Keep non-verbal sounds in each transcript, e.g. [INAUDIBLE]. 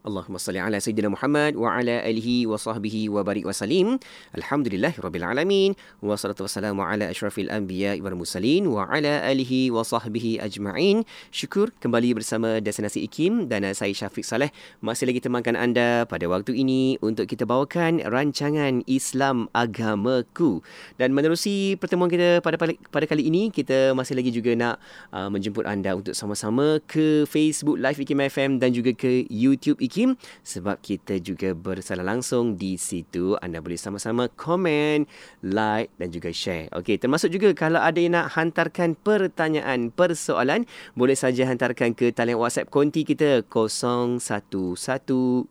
Allahumma salli ala Sayyidina Muhammad wa ala alihi wa sahbihi wa barik wa salim. Alhamdulillah Rabbil Alamin. Wa salatu wassalamu ala ashrafil anbiya wal mursalin wa ala alihi wa sahbihi ajma'in. Syukur kembali bersama Destinasi IKIM dan saya Syafiq Saleh masih lagi temankan anda pada waktu ini untuk kita bawakan rancangan Islam Agamaku. Dan menerusi pertemuan kita pada pada kali ini, kita masih lagi juga nak uh, menjemput anda untuk sama-sama ke Facebook Live IKIM FM dan juga ke YouTube IKIM Kim sebab kita juga bersama langsung di situ. Anda boleh sama-sama komen, like dan juga share. Okey, termasuk juga kalau ada yang nak hantarkan pertanyaan, persoalan, boleh saja hantarkan ke talian WhatsApp konti kita 01129004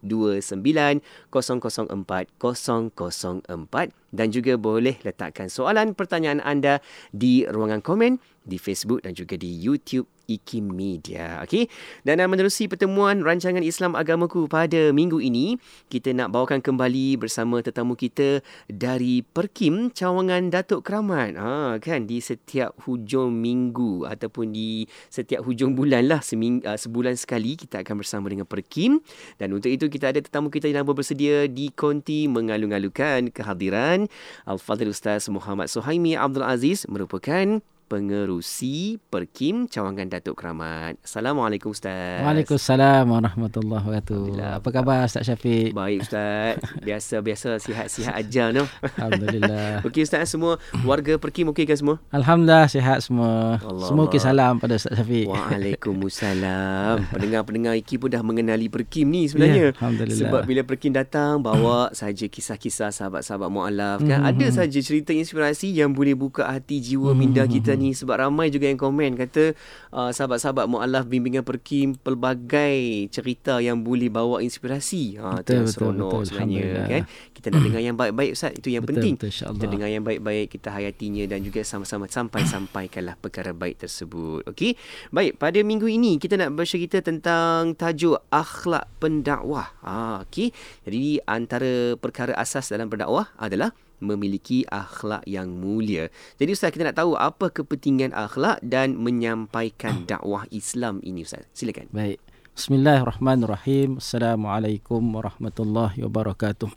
dan juga boleh letakkan soalan pertanyaan anda di ruangan komen di Facebook dan juga di YouTube IKIM Media. Okey. Dan uh, menerusi pertemuan rancangan Islam Agamaku pada minggu ini, kita nak bawakan kembali bersama tetamu kita dari Perkim Cawangan Datuk Keramat. Ha kan di setiap hujung minggu ataupun di setiap hujung bulan lah uh, sebulan sekali kita akan bersama dengan Perkim dan untuk itu kita ada tetamu kita yang bersedia di konti mengalu-alukan kehadiran Al-Fadhil Ustaz Muhammad Suhaimi Abdul Aziz merupakan pengerusi Perkim Cawangan Datuk Keramat. Assalamualaikum Ustaz. Waalaikumsalam warahmatullahi wabarakatuh. Apa khabar Ustaz Syafiq? Baik Ustaz. [LAUGHS] Biasa-biasa sihat-sihat aja no. Alhamdulillah. [LAUGHS] okey Ustaz semua warga Perkim okey kan semua? Alhamdulillah sihat semua. Allah semua okey salam pada Ustaz Syafiq. Waalaikumsalam. [LAUGHS] Pendengar-pendengar Iki pun dah mengenali Perkim ni sebenarnya. Ya, Alhamdulillah. Sebab bila Perkim datang bawa saja kisah-kisah sahabat-sahabat mualaf kan. Mm-hmm. Ada saja cerita inspirasi yang boleh buka hati jiwa mm-hmm. minda kita ni sebab ramai juga yang komen kata uh, sahabat-sahabat mualaf bimbingan perkim pelbagai cerita yang boleh bawa inspirasi. Ha betul, tu seronok sebenarnya kan. Kita nak dengar yang [CLEARS THROAT] baik-baik ustaz itu yang betul, penting. Betul, kita dengar yang baik-baik kita hayatinya dan juga sama-sama sampai-sampaikanlah perkara baik tersebut. Okey. Baik, pada minggu ini kita nak bercerita tentang tajuk akhlak pendakwah. Ha okey. Jadi antara perkara asas dalam berdakwah adalah memiliki akhlak yang mulia. Jadi Ustaz kita nak tahu apa kepentingan akhlak dan menyampaikan [COUGHS] dakwah Islam ini Ustaz. Silakan. Baik. Bismillahirrahmanirrahim. Assalamualaikum warahmatullahi wabarakatuh.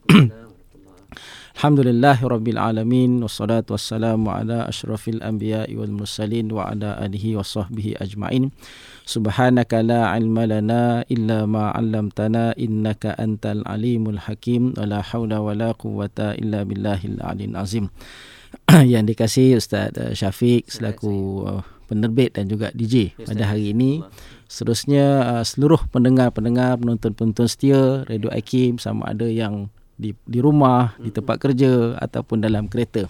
Alhamdulillahirabbil alamin wassalatu wassalamu ala asyrafil anbiya'i wal mursalin wa ala alihi washabbihi ajmain. Subhanaka la ilma lana illa ma 'allamtana innaka antal alimul hakim wa la haula wa la quwwata illa billahil aliyil azim. [CLEARS THROAT] Yang dikasihi Ustaz uh, Syafiq selaku uh, penerbit dan juga DJ pada hari ini. Seterusnya uh, seluruh pendengar-pendengar penonton-penonton setia Radio Akim sama ada yang di di rumah, di tempat kerja ataupun dalam kereta.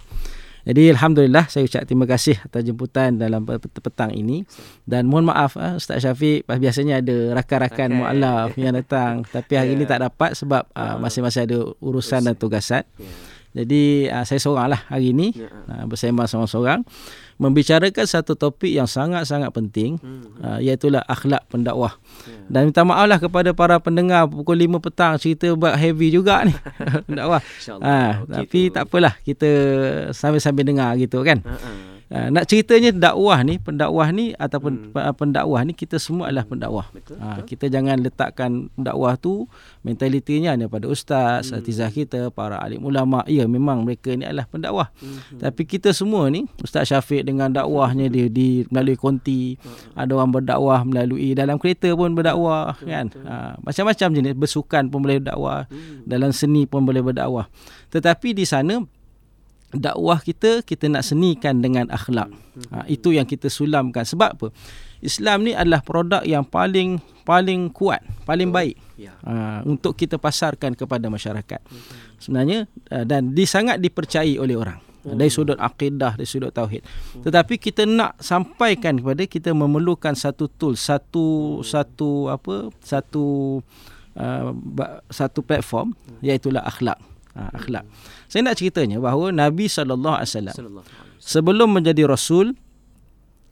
Jadi alhamdulillah saya ucap terima kasih atas jemputan dalam petang ini dan mohon maaf uh, Ustaz Syafiq biasanya ada rakan-rakan okay. mualaf yang datang [LAUGHS] tapi hari yeah. ini tak dapat sebab uh, masing-masing ada urusan dan tugasan. Yeah. Jadi uh, saya seoranglah hari ini yeah. uh, bersama seorang-seorang membicarakan satu topik yang sangat-sangat penting hmm. uh, iaitu akhlak pendakwah. Yeah. Dan minta maaflah kepada para pendengar pukul 5 petang cerita buat heavy juga ni [LAUGHS] pendakwah. Ha, tapi tu. tak apalah kita sambil-sambil dengar gitu kan. Uh-uh. Uh, nak ceritanya dakwah ni, pendakwah ni ataupun hmm. pendakwah ni kita semua adalah pendakwah. Betul, uh, betul. Kita jangan letakkan dakwah tu mentalitinya hanya pada ustaz, hmm. atizah kita, para alim ulama. Ya memang mereka ni adalah pendakwah. Hmm. Tapi kita semua ni, Ustaz Syafiq dengan dakwahnya dia di melalui konti, hmm. ada orang berdakwah melalui dalam kereta pun berdakwah betul, kan. Betul. Uh, macam-macam jenis bersukan pun boleh berdakwah, hmm. dalam seni pun boleh berdakwah. Tetapi di sana dakwah kita kita nak senikan dengan akhlak. Ha, itu yang kita sulamkan. Sebab apa? Islam ni adalah produk yang paling paling kuat, paling baik ya. ha, untuk kita pasarkan kepada masyarakat. Sebenarnya uh, dan disangat dipercayai oleh orang. Hmm. Dari sudut akidah, dari sudut tauhid. Tetapi kita nak sampaikan kepada kita memerlukan satu tool, satu satu apa? Satu uh, satu platform iaitu akhlak. Ha, akhlak. Saya nak ceritanya bahawa Nabi sallallahu alaihi wasallam sebelum menjadi rasul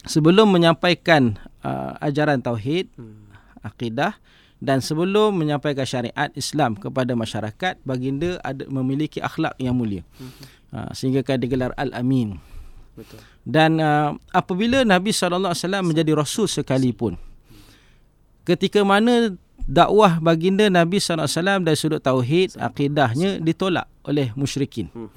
sebelum menyampaikan uh, ajaran tauhid, hmm. akidah dan sebelum menyampaikan syariat Islam kepada masyarakat, baginda ada memiliki akhlak yang mulia. Hmm. Uh, sehingga kan digelar Al-Amin. Betul. Dan uh, apabila Nabi sallallahu alaihi wasallam menjadi rasul sekalipun ketika mana dakwah baginda Nabi SAW dari sudut tauhid akidahnya ditolak oleh musyrikin. Hmm.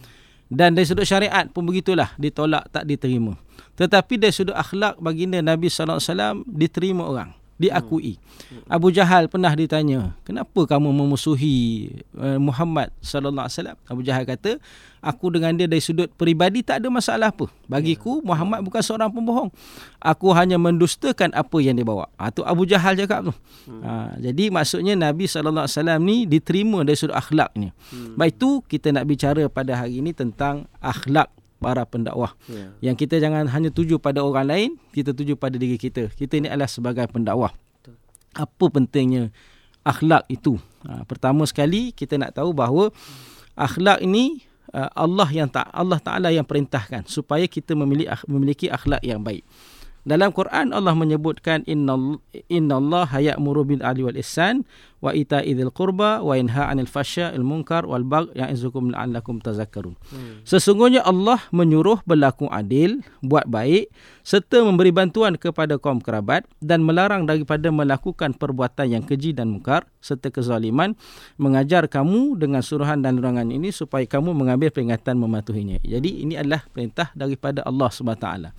dan dari sudut syariat pun begitulah ditolak tak diterima. Tetapi dari sudut akhlak baginda Nabi SAW diterima orang diakui. Hmm. Abu Jahal pernah ditanya, "Kenapa kamu memusuhi uh, Muhammad sallallahu alaihi wasallam?" Abu Jahal kata, "Aku dengan dia dari sudut peribadi tak ada masalah apa. Bagiku ya. Muhammad bukan seorang pembohong. Aku hanya mendustakan apa yang dia bawa." Ha tu Abu Jahal cakap tu. Hmm. Ha, jadi maksudnya Nabi sallallahu alaihi wasallam ni diterima dari sudut akhlaknya. Hmm. Baik itu kita nak bicara pada hari ini tentang akhlak para pendakwah. Yeah. Yang kita jangan hanya tuju pada orang lain, kita tuju pada diri kita. Kita ini adalah sebagai pendakwah. Apa pentingnya akhlak itu? Ha, pertama sekali kita nak tahu bahawa akhlak ini uh, Allah yang tak Allah Taala yang perintahkan supaya kita memiliki memiliki akhlak yang baik. Dalam Quran Allah menyebutkan inna Allah ya'muru bil adli wal ihsan wa ita'idzil qurba wa yanha 'anil fasya'il munkar wal bagh ya'izukum la'allakum tazakkarun. Hmm. Sesungguhnya Allah menyuruh berlaku adil, buat baik serta memberi bantuan kepada kaum kerabat dan melarang daripada melakukan perbuatan yang keji dan mungkar serta kezaliman, mengajar kamu dengan suruhan dan larangan ini supaya kamu mengambil peringatan mematuhinya. Jadi ini adalah perintah daripada Allah Subhanahu taala.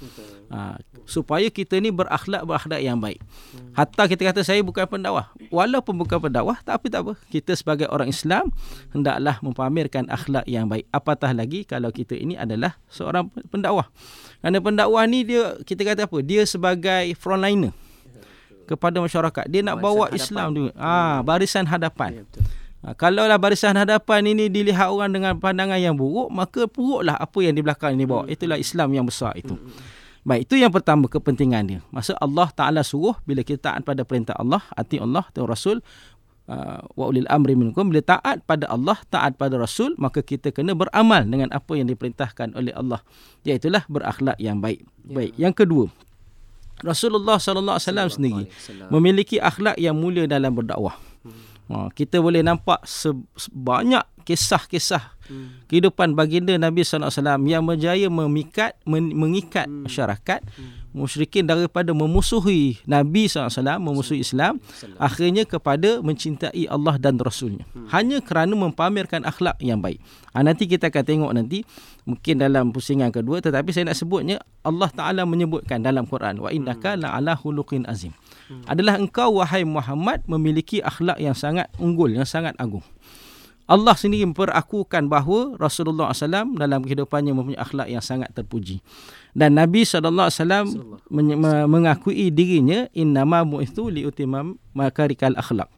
Ha, supaya kita ni berakhlak berakhlak yang baik. Hmm. Hatta kita kata saya bukan pendakwah. Walaupun bukan pendakwah tapi tak apa. Kita sebagai orang Islam hendaklah mempamerkan akhlak yang baik. Apatah lagi kalau kita ini adalah seorang pendakwah. Kerana pendakwah ni dia kita kata apa? Dia sebagai frontliner kepada masyarakat. Dia nak bawa Islam tu. Ah, barisan hadapan. Ya, Ha, kalau lah barisan hadapan ini dilihat orang dengan pandangan yang buruk, maka buruklah apa yang di belakang ini bawa. Hmm. Itulah Islam yang besar itu. Hmm. Baik, itu yang pertama kepentingan dia. Masa Allah Ta'ala suruh bila kita taat pada perintah Allah, hati Allah dan Rasul, uh, wa ulil amri minkum, bila taat pada Allah, taat pada Rasul, maka kita kena beramal dengan apa yang diperintahkan oleh Allah. Iaitulah berakhlak yang baik. Ya. Baik, yang kedua, Rasulullah sallallahu alaihi wasallam sendiri memiliki akhlak yang mulia dalam berdakwah. Hmm. Ha, kita boleh nampak sebanyak kisah-kisah hmm. kehidupan baginda Nabi sallallahu alaihi wasallam yang berjaya memikat mengikat hmm. masyarakat hmm musyrikin daripada memusuhi Nabi SAW, memusuhi Islam, akhirnya kepada mencintai Allah dan Rasulnya. Hmm. Hanya kerana mempamerkan akhlak yang baik. Ha, nanti kita akan tengok nanti, mungkin dalam pusingan kedua, tetapi saya nak sebutnya, Allah Ta'ala menyebutkan dalam Quran, wa innaka hmm. la'ala hulukin azim. Hmm. Adalah engkau, wahai Muhammad, memiliki akhlak yang sangat unggul, yang sangat agung. Allah sendiri memperakukan bahawa Rasulullah SAW dalam kehidupannya mempunyai akhlak yang sangat terpuji. Dan Nabi SAW mengakui dirinya innama mu'ithu liutimam makarikal akhlak.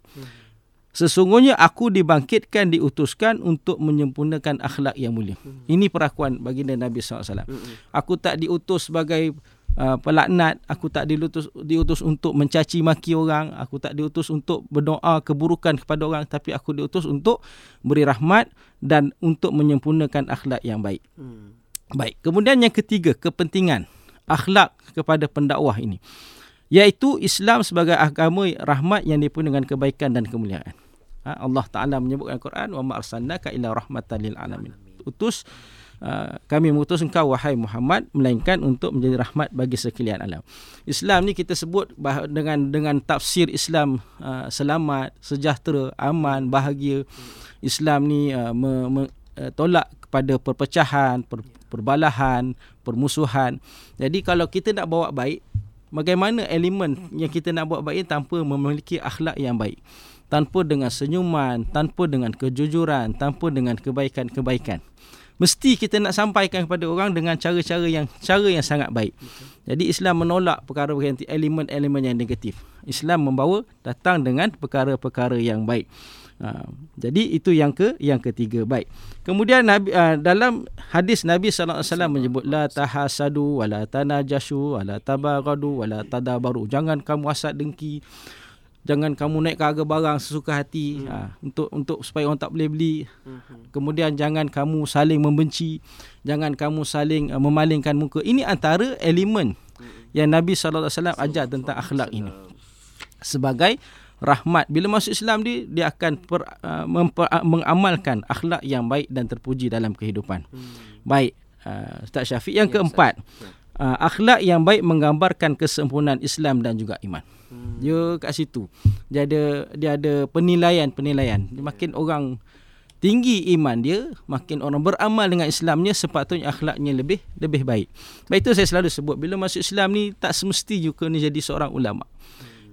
Sesungguhnya aku dibangkitkan, diutuskan untuk menyempurnakan akhlak yang mulia. Ini perakuan baginda Nabi SAW. Aku tak diutus sebagai uh, pelaknat aku tak diutus diutus untuk mencaci maki orang aku tak diutus untuk berdoa keburukan kepada orang tapi aku diutus untuk beri rahmat dan untuk menyempurnakan akhlak yang baik. Hmm. baik kemudian yang ketiga kepentingan akhlak kepada pendakwah ini. Iaitu Islam sebagai agama rahmat yang dipenuhi dengan kebaikan dan kemuliaan. Ha, Allah Taala menyebutkan Quran wa ma arsalnaka illa rahmatan lil alamin. Utus Uh, kami mengutus engkau wahai Muhammad melainkan untuk menjadi rahmat bagi sekalian alam. Islam ni kita sebut dengan dengan tafsir Islam uh, selamat, sejahtera, aman, bahagia. Islam ni uh, me, me, uh, tolak kepada perpecahan, per, perbalahan, permusuhan. Jadi kalau kita nak bawa baik, bagaimana elemen yang kita nak bawa baik tanpa memiliki akhlak yang baik? Tanpa dengan senyuman, tanpa dengan kejujuran, tanpa dengan kebaikan-kebaikan mesti kita nak sampaikan kepada orang dengan cara-cara yang cara yang sangat baik. Jadi Islam menolak perkara-perkara elemen-elemen yang negatif. Islam membawa datang dengan perkara-perkara yang baik. Ha, jadi itu yang ke yang ketiga baik. Kemudian Nabi uh, dalam hadis Nabi sallallahu alaihi wasallam menyebut la tahasadu wala tanajashu wala tabaghadu wala tadabaru. Jangan kamu hasad dengki jangan kamu naik harga barang sesuka hati. Hmm. ha, untuk untuk supaya orang tak boleh beli. Hmm. kemudian jangan kamu saling membenci. Jangan kamu saling uh, memalingkan muka. Ini antara elemen hmm. yang Nabi sallallahu alaihi wasallam ajar tentang akhlak ini. sebagai rahmat. Bila masuk Islam dia dia akan per, uh, memper, uh, mengamalkan akhlak yang baik dan terpuji dalam kehidupan. Hmm. baik uh, Ustaz Syafiq. Yang ya, keempat uh, akhlak yang baik menggambarkan kesempurnaan Islam dan juga iman hmm. Hmm. Dia kat situ. Dia ada dia ada penilaian-penilaian. Makin orang tinggi iman dia, makin orang beramal dengan Islamnya sepatutnya akhlaknya lebih lebih baik. Baik itu saya selalu sebut bila masuk Islam ni tak semestinya kena jadi seorang ulama.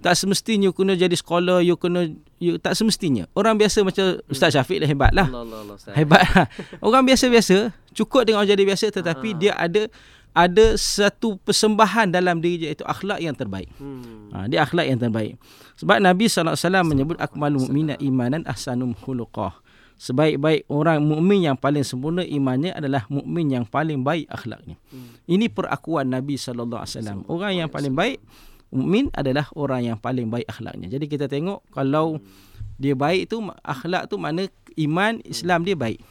Tak semestinya kena jadi sekolah, you kena you, tak semestinya. Orang biasa macam Ustaz Syafiq dah hebat lah. Allah, Allah, Allah, hebat lah. Orang biasa-biasa, cukup dengan orang jadi biasa tetapi ha. dia ada ada satu persembahan dalam diri dia itu akhlak yang terbaik. Hmm. Ha, dia akhlak yang terbaik. Sebab Nabi SAW menyebut akmalul mu'mina imanan ahsanum khuluqah. Sebaik-baik orang mukmin yang paling sempurna imannya adalah mukmin yang paling baik akhlaknya. Hmm. Ini perakuan Nabi sallallahu alaihi wasallam. Orang yang paling baik mukmin adalah orang yang paling baik akhlaknya. Jadi kita tengok kalau dia baik tu akhlak tu mana iman Islam dia baik.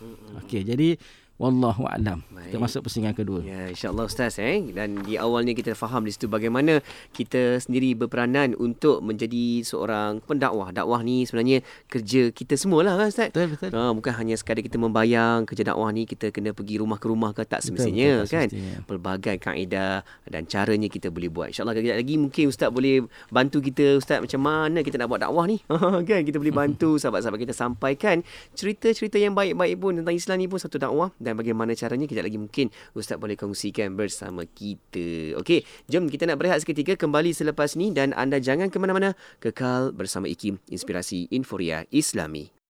Okey, jadi Wallahu a'lam. Kita masuk pusingan kedua. Ya, insya-Allah ustaz eh dan di awalnya kita faham di situ bagaimana kita sendiri berperanan untuk menjadi seorang pendakwah. Dakwah ni sebenarnya kerja kita semualah kan ustaz. Betul betul. Ha, bukan hanya sekadar kita membayang kerja dakwah ni kita kena pergi rumah ke rumah ke tak semestinya betul, betul, kan. Semestinya. Pelbagai kaedah dan caranya kita boleh buat. Insya-Allah kejap lagi mungkin ustaz boleh bantu kita ustaz macam mana kita nak buat dakwah ni. [LAUGHS] kan kita boleh bantu [LAUGHS] sahabat-sahabat kita sampaikan cerita-cerita yang baik-baik pun tentang Islam ni pun satu dakwah dan bagaimana caranya kejap lagi mungkin ustaz boleh kongsikan bersama kita. Okey, jom kita nak berehat seketika kembali selepas ni dan anda jangan ke mana-mana kekal bersama IKIM Inspirasi Inforia Islami.